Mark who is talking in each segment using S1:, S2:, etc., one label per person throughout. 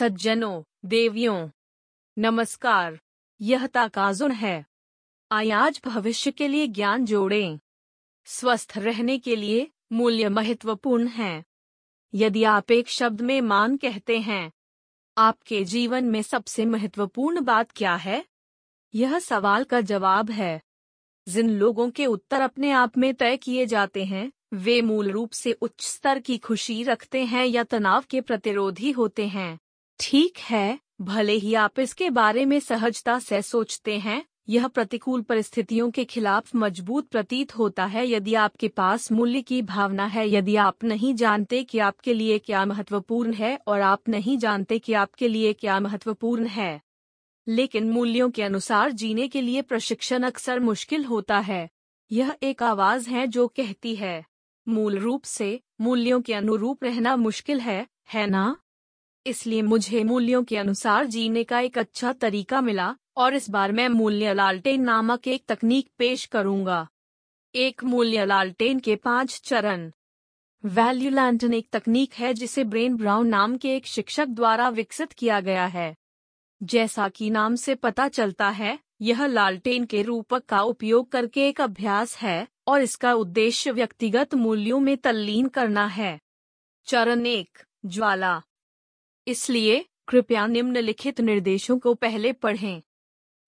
S1: सज्जनों, देवियों, नमस्कार, यह ताकाजुन है। आज भविष्य के लिए ज्ञान जोड़ें। स्वस्थ रहने के लिए मूल्य महत्वपूर्ण है। यदि आप एक शब्द में मान कहते हैं, आपके जीवन में सबसे महत्वपूर्ण बात क्या है? यह सवाल का जवाब है। जिन लोगों के उत्तर अपने आप में तय किए जाते हैं, वे मूल रूप से उच्च स्तर की खुशी रखते हैं या तनाव के प्रतिरोधी होते हैं। ठीक है, भले ही आप इसके बारे में सहजता से सोचते हैं, यह प्रतिकूल परिस्थितियों के खिलाफ मज़बूत प्रतीत होता है यदि आपके पास मूल्य की भावना है, यदि आप नहीं जानते कि आपके लिए क्या महत्वपूर्ण है और आप नहीं जानते कि आपके लिए क्या महत्वपूर्ण है। लेकिन मूल्यों के अनुसार जीने के लिए प्रशिक्षण अक्सर मुश्किल होता है। यह एक आवाज़ है जो कहती है, मूल रूप से, मूल्यों के अनुरूप रहना मुश्किल है है ना? इसलिए मुझे मूल्यों के अनुसार जीने का एक अच्छा तरीका मिला, और इस बार मैं मूल्य लालटेन नामक एक तकनीक पेश करूँगा। एक मूल्य लालटेन के पाँच चरण। वैल्यू लैंटन एक तकनीक है जिसे ब्रेन ब्राउन नाम के एक शिक्षक द्वारा विकसित किया गया है। जैसा कि नाम से पता चलता है, यह लालटेन के रूपक का उपयोग करके एक अभ्यास है, और इसका उद्देश्य व्यक्तिगत मूल्यों में तल्लीन करना है। चरण एक, ज्वाला। इसलिए कृपया निम्नलिखित निर्देशों को पहले पढ़ें।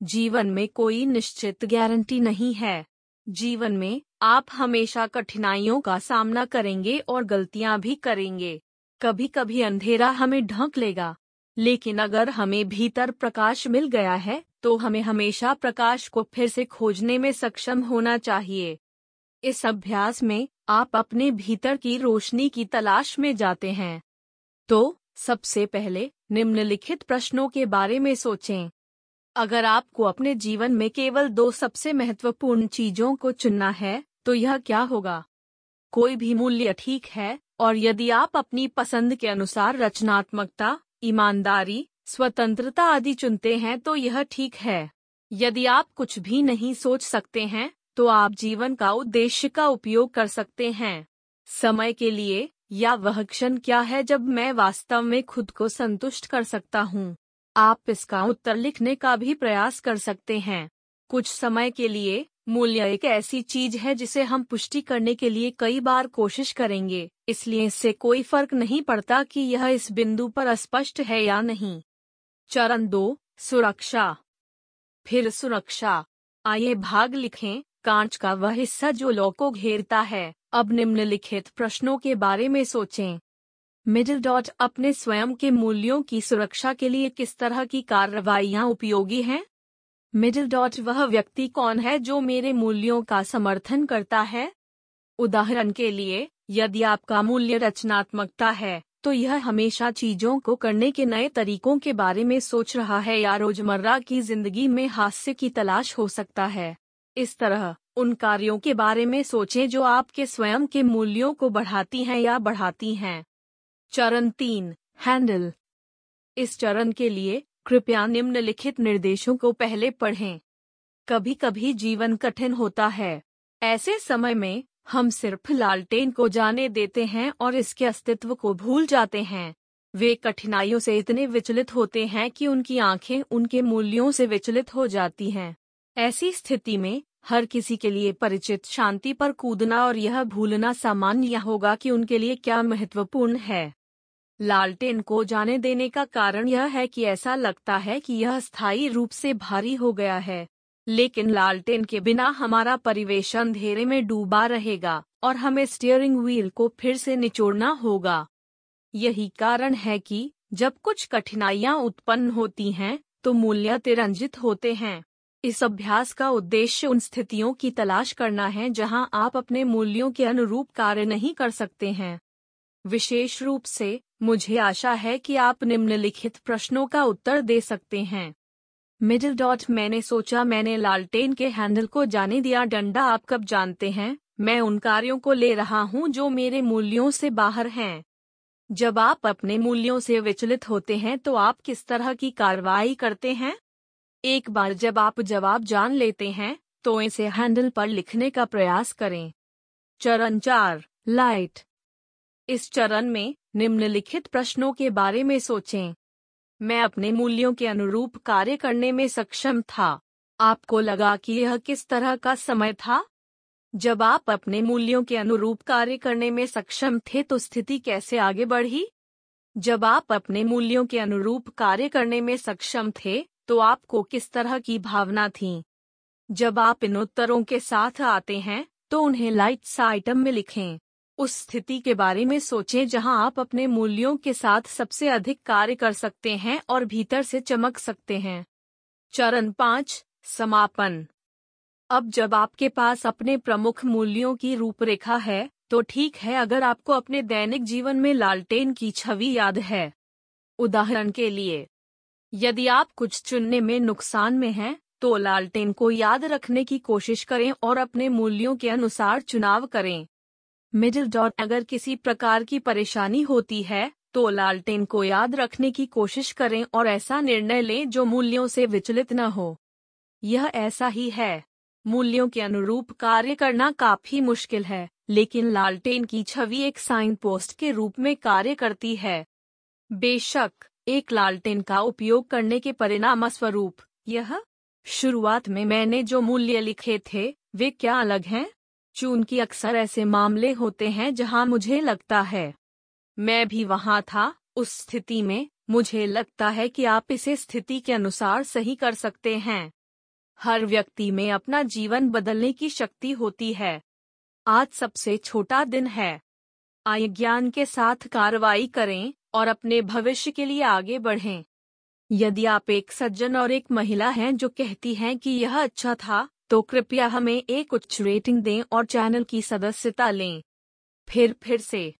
S1: जीवन में कोई निश्चित गारंटी नहीं है। जीवन में आप हमेशा कठिनाइयों का सामना करेंगे और गलतियाँ भी करेंगे। कभी कभी अंधेरा हमें ढंक लेगा। लेकिन अगर हमें भीतर प्रकाश मिल गया है तो हमें हमेशा प्रकाश को फिर से खोजने में सक्षम होना चाहिए। इस अभ्यास में आप अपने भीतर की रोशनी की तलाश में जाते हैं। तो सबसे पहले निम्नलिखित प्रश्नों के बारे में सोचें। अगर आपको अपने जीवन में केवल दो सबसे महत्वपूर्ण चीज़ों को चुनना है तो यह क्या होगा? कोई भी मूल्य ठीक है, और यदि आप अपनी पसंद के अनुसार रचनात्मकता, ईमानदारी, स्वतंत्रता आदि चुनते हैं तो यह ठीक है। यदि आप कुछ भी नहीं सोच सकते हैं तो आप जीवन का उद्देश्य का उपयोग कर सकते हैं। समय के लिए या वह क्षण क्या है जब मैं वास्तव में खुद को संतुष्ट कर सकता हूँ? आप इसका उत्तर लिखने का भी प्रयास कर सकते हैं। कुछ समय के लिए, मूल्य एक ऐसी चीज़ है जिसे हम पुष्टि करने के लिए कई बार कोशिश करेंगे, इसलिए इससे कोई फ़र्क नहीं पड़ता कि यह इस बिंदु पर अस्पष्ट है या नहीं। चरण दो, सुरक्षा। फिर सुरक्षा। आइए भाग लिखें। कांच का वह हिस्सा जो लौ को घेरता है। अब निम्नलिखित प्रश्नों के बारे में सोचें। मिडिल डॉट अपने स्वयं के मूल्यों की सुरक्षा के लिए किस तरह की कार्रवाइयाँ उपयोगी हैं? मिडिल डॉट वह व्यक्ति कौन है जो मेरे मूल्यों का समर्थन करता है? उदाहरण के लिए, यदि आपका मूल्य रचनात्मकता है तो यह हमेशा चीज़ों को करने के नए तरीकों के बारे में सोच रहा है या रोज़मर्रा की ज़िंदगी में हास्य की तलाश हो सकता है। इस तरह, उन कार्यों के बारे में सोचें जो आपके स्वयं के मूल्यों को बढ़ाती हैं या बढ़ाती हैं। चरण तीन, हैंडल। इस चरण के लिए कृपया निम्नलिखित निर्देशों को पहले पढ़ें। कभी कभी जीवन कठिन होता है। ऐसे समय में, हम सिर्फ़ लालटेन को जाने देते हैं और इसके अस्तित्व को भूल जाते हैं। वे कठिनाइयों से इतने विचलित होते हैं कि उनकी आँखें उनके मूल्यों से विचलित हो जाती हैं। ऐसी स्थिति में, हर किसी के लिए परिचित शांति पर कूदना और यह भूलना सामान्य होगा कि उनके लिए क्या महत्वपूर्ण है। लालटेन को जाने देने का कारण यह है कि ऐसा लगता है कि यह स्थायी रूप से भारी हो गया है। लेकिन लालटेन के बिना हमारा परिवेश अंधेरे में डूबा रहेगा, और हमें स्टीयरिंग व्हील को फिर से निचोड़ना होगा। यही कारण है कि, जब कुछ कठिनाइयाँ उत्पन्न होती हैं तो मूल्य तिरंजित होते हैं। इस अभ्यास का उद्देश्य उन स्थितियों की तलाश करना है जहाँ आप अपने मूल्यों के अनुरूप कार्य नहीं कर सकते हैं। विशेष रूप से, मुझे आशा है कि आप निम्नलिखित प्रश्नों का उत्तर दे सकते हैं। मिडिल डॉट मैंने सोचा मैंने लालटेन के हैंडल को जाने दिया, डंडा आप कब जानते हैं? मैं उन कार्यों को ले रहा हूँ जो मेरे मूल्यों से बाहर हैं। जब आप अपने मूल्यों से विचलित होते हैं तो आप किस तरह की कार्रवाई करते हैं? एक बार जब आप जवाब जान लेते हैं तो इसे हैंडल पर लिखने का प्रयास करें। चरण चार लाइट इस चरण में निम्नलिखित प्रश्नों के बारे में सोचें। मैं अपने मूल्यों के अनुरूप कार्य करने में सक्षम था। आपको लगा कि यह किस तरह का समय था? जब आप अपने मूल्यों के अनुरूप कार्य करने में सक्षम थे तो स्थिति कैसे आगे बढ़ी? जब आप अपने मूल्यों के अनुरूप कार्य करने में सक्षम थे तो आपको किस तरह की भावना थी? जब आप इन उत्तरों के साथ आते हैं तो उन्हें लाइट्स आइटम में लिखें। उस स्थिति के बारे में सोचें जहाँ आप अपने मूल्यों के साथ सबसे अधिक कार्य कर सकते हैं और भीतर से चमक सकते हैं। चरण पाँच, समापन। अब जब आपके पास अपने प्रमुख मूल्यों की रूपरेखा है तो ठीक है अगर आपको अपने दैनिक जीवन में लालटेन की छवि याद है। उदाहरण के लिए यदि आप कुछ चुनने में नुकसान में हैं, तो लालटेन को याद रखने की कोशिश करें और अपने मूल्यों के अनुसार चुनाव करें। मिडिल डॉट अगर किसी प्रकार की परेशानी होती है तो लालटेन को याद रखने की कोशिश करें और ऐसा निर्णय लें जो मूल्यों से विचलित न हो। यह ऐसा ही है। मूल्यों के अनुरूप कार्य करना काफ़ी मुश्किल है लेकिन लालटेन की छवि एक साइन पोस्ट के रूप में कार्य करती है। बेशक एक लालटेन का उपयोग करने के परिणाम स्वरूप यह शुरुआत में मैंने जो मूल्य लिखे थे, वे क्या अलग हैं? चूँकि अक्सर ऐसे मामले होते हैं जहाँ मुझे लगता है, मैं भी वहाँ था, उस स्थिति में, मुझे लगता है कि आप इसे स्थिति के अनुसार सही कर सकते हैं। हर व्यक्ति में अपना जीवन बदलने की शक्ति होती है। आज सबसे छोटा दिन है। आय ज्ञान के साथ कार्रवाई करें। और अपने भविष्य के लिए आगे बढ़ें। यदि आप एक सज्जन और एक महिला हैं जो कहती हैं कि यह अच्छा था तो कृपया हमें एक उच्च रेटिंग दें और चैनल की सदस्यता लें। फिर फिर से।